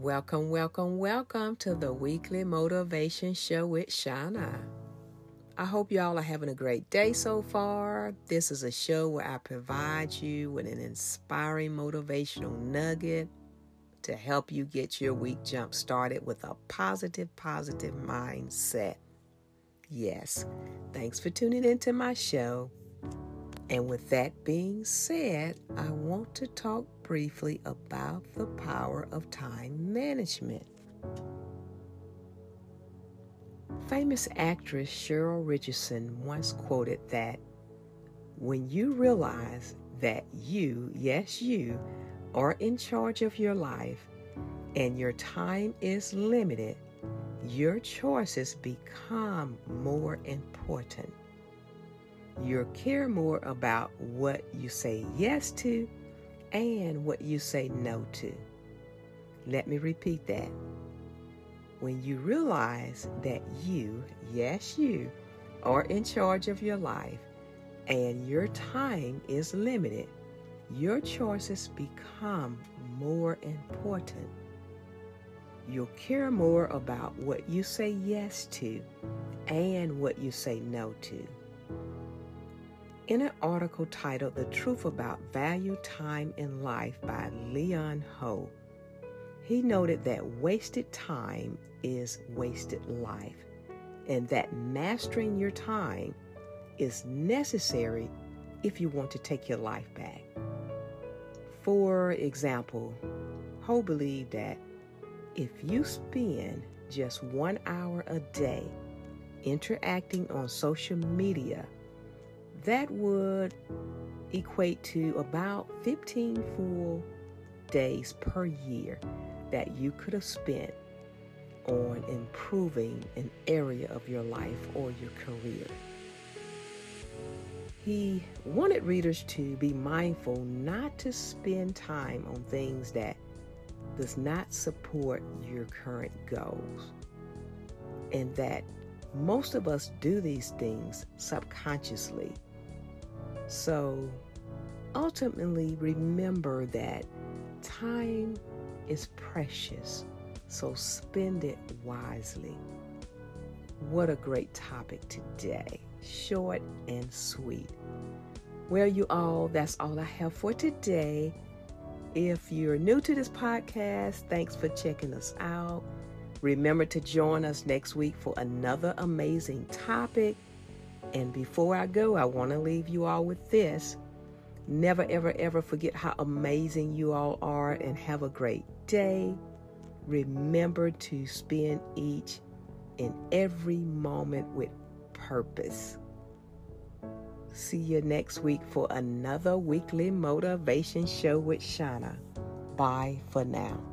Welcome, welcome, welcome to the weekly motivation show with Shauna. I hope y'all are having a great day so far. This is a show where I provide you with an inspiring motivational nugget to help you get your week jump started with a positive, positive mindset. Yes, thanks for tuning into my show. And with that being said, I want to talk briefly about the power of time management. Famous actress Cheryl Richardson once quoted that when you realize that you, yes, you, are in charge of your life and your time is limited, your choices become more important. You care more about what you say yes to and what you say no to. Let me repeat that. When you realize that you, yes, you, are in charge of your life and your time is limited, your choices become more important. You'll care more about what you say yes to and what you say no to. In an article titled The Truth About Value, Time, in Life by Leon Ho, he noted that wasted time is wasted life and that mastering your time is necessary if you want to take your life back. For example, Ho believed that if you spend just one hour a day interacting on social media, that would equate to about 15 full days per year that you could have spent on improving an area of your life or your career. He wanted readers to be mindful not to spend time on things that does not support your current goals and that most of us do these things subconsciously so ultimately, remember that time is precious, so spend it wisely. What a great topic today! Short and sweet. Well, you all, that's all I have for today. If you're new to this podcast, thanks for checking us out. Remember to join us next week for another amazing topic. And before I go, I want to leave you all with this. Never, ever, ever forget how amazing you all are and have a great day. Remember to spend each and every moment with purpose. See you next week for another weekly motivation show with Shauna. Bye for now.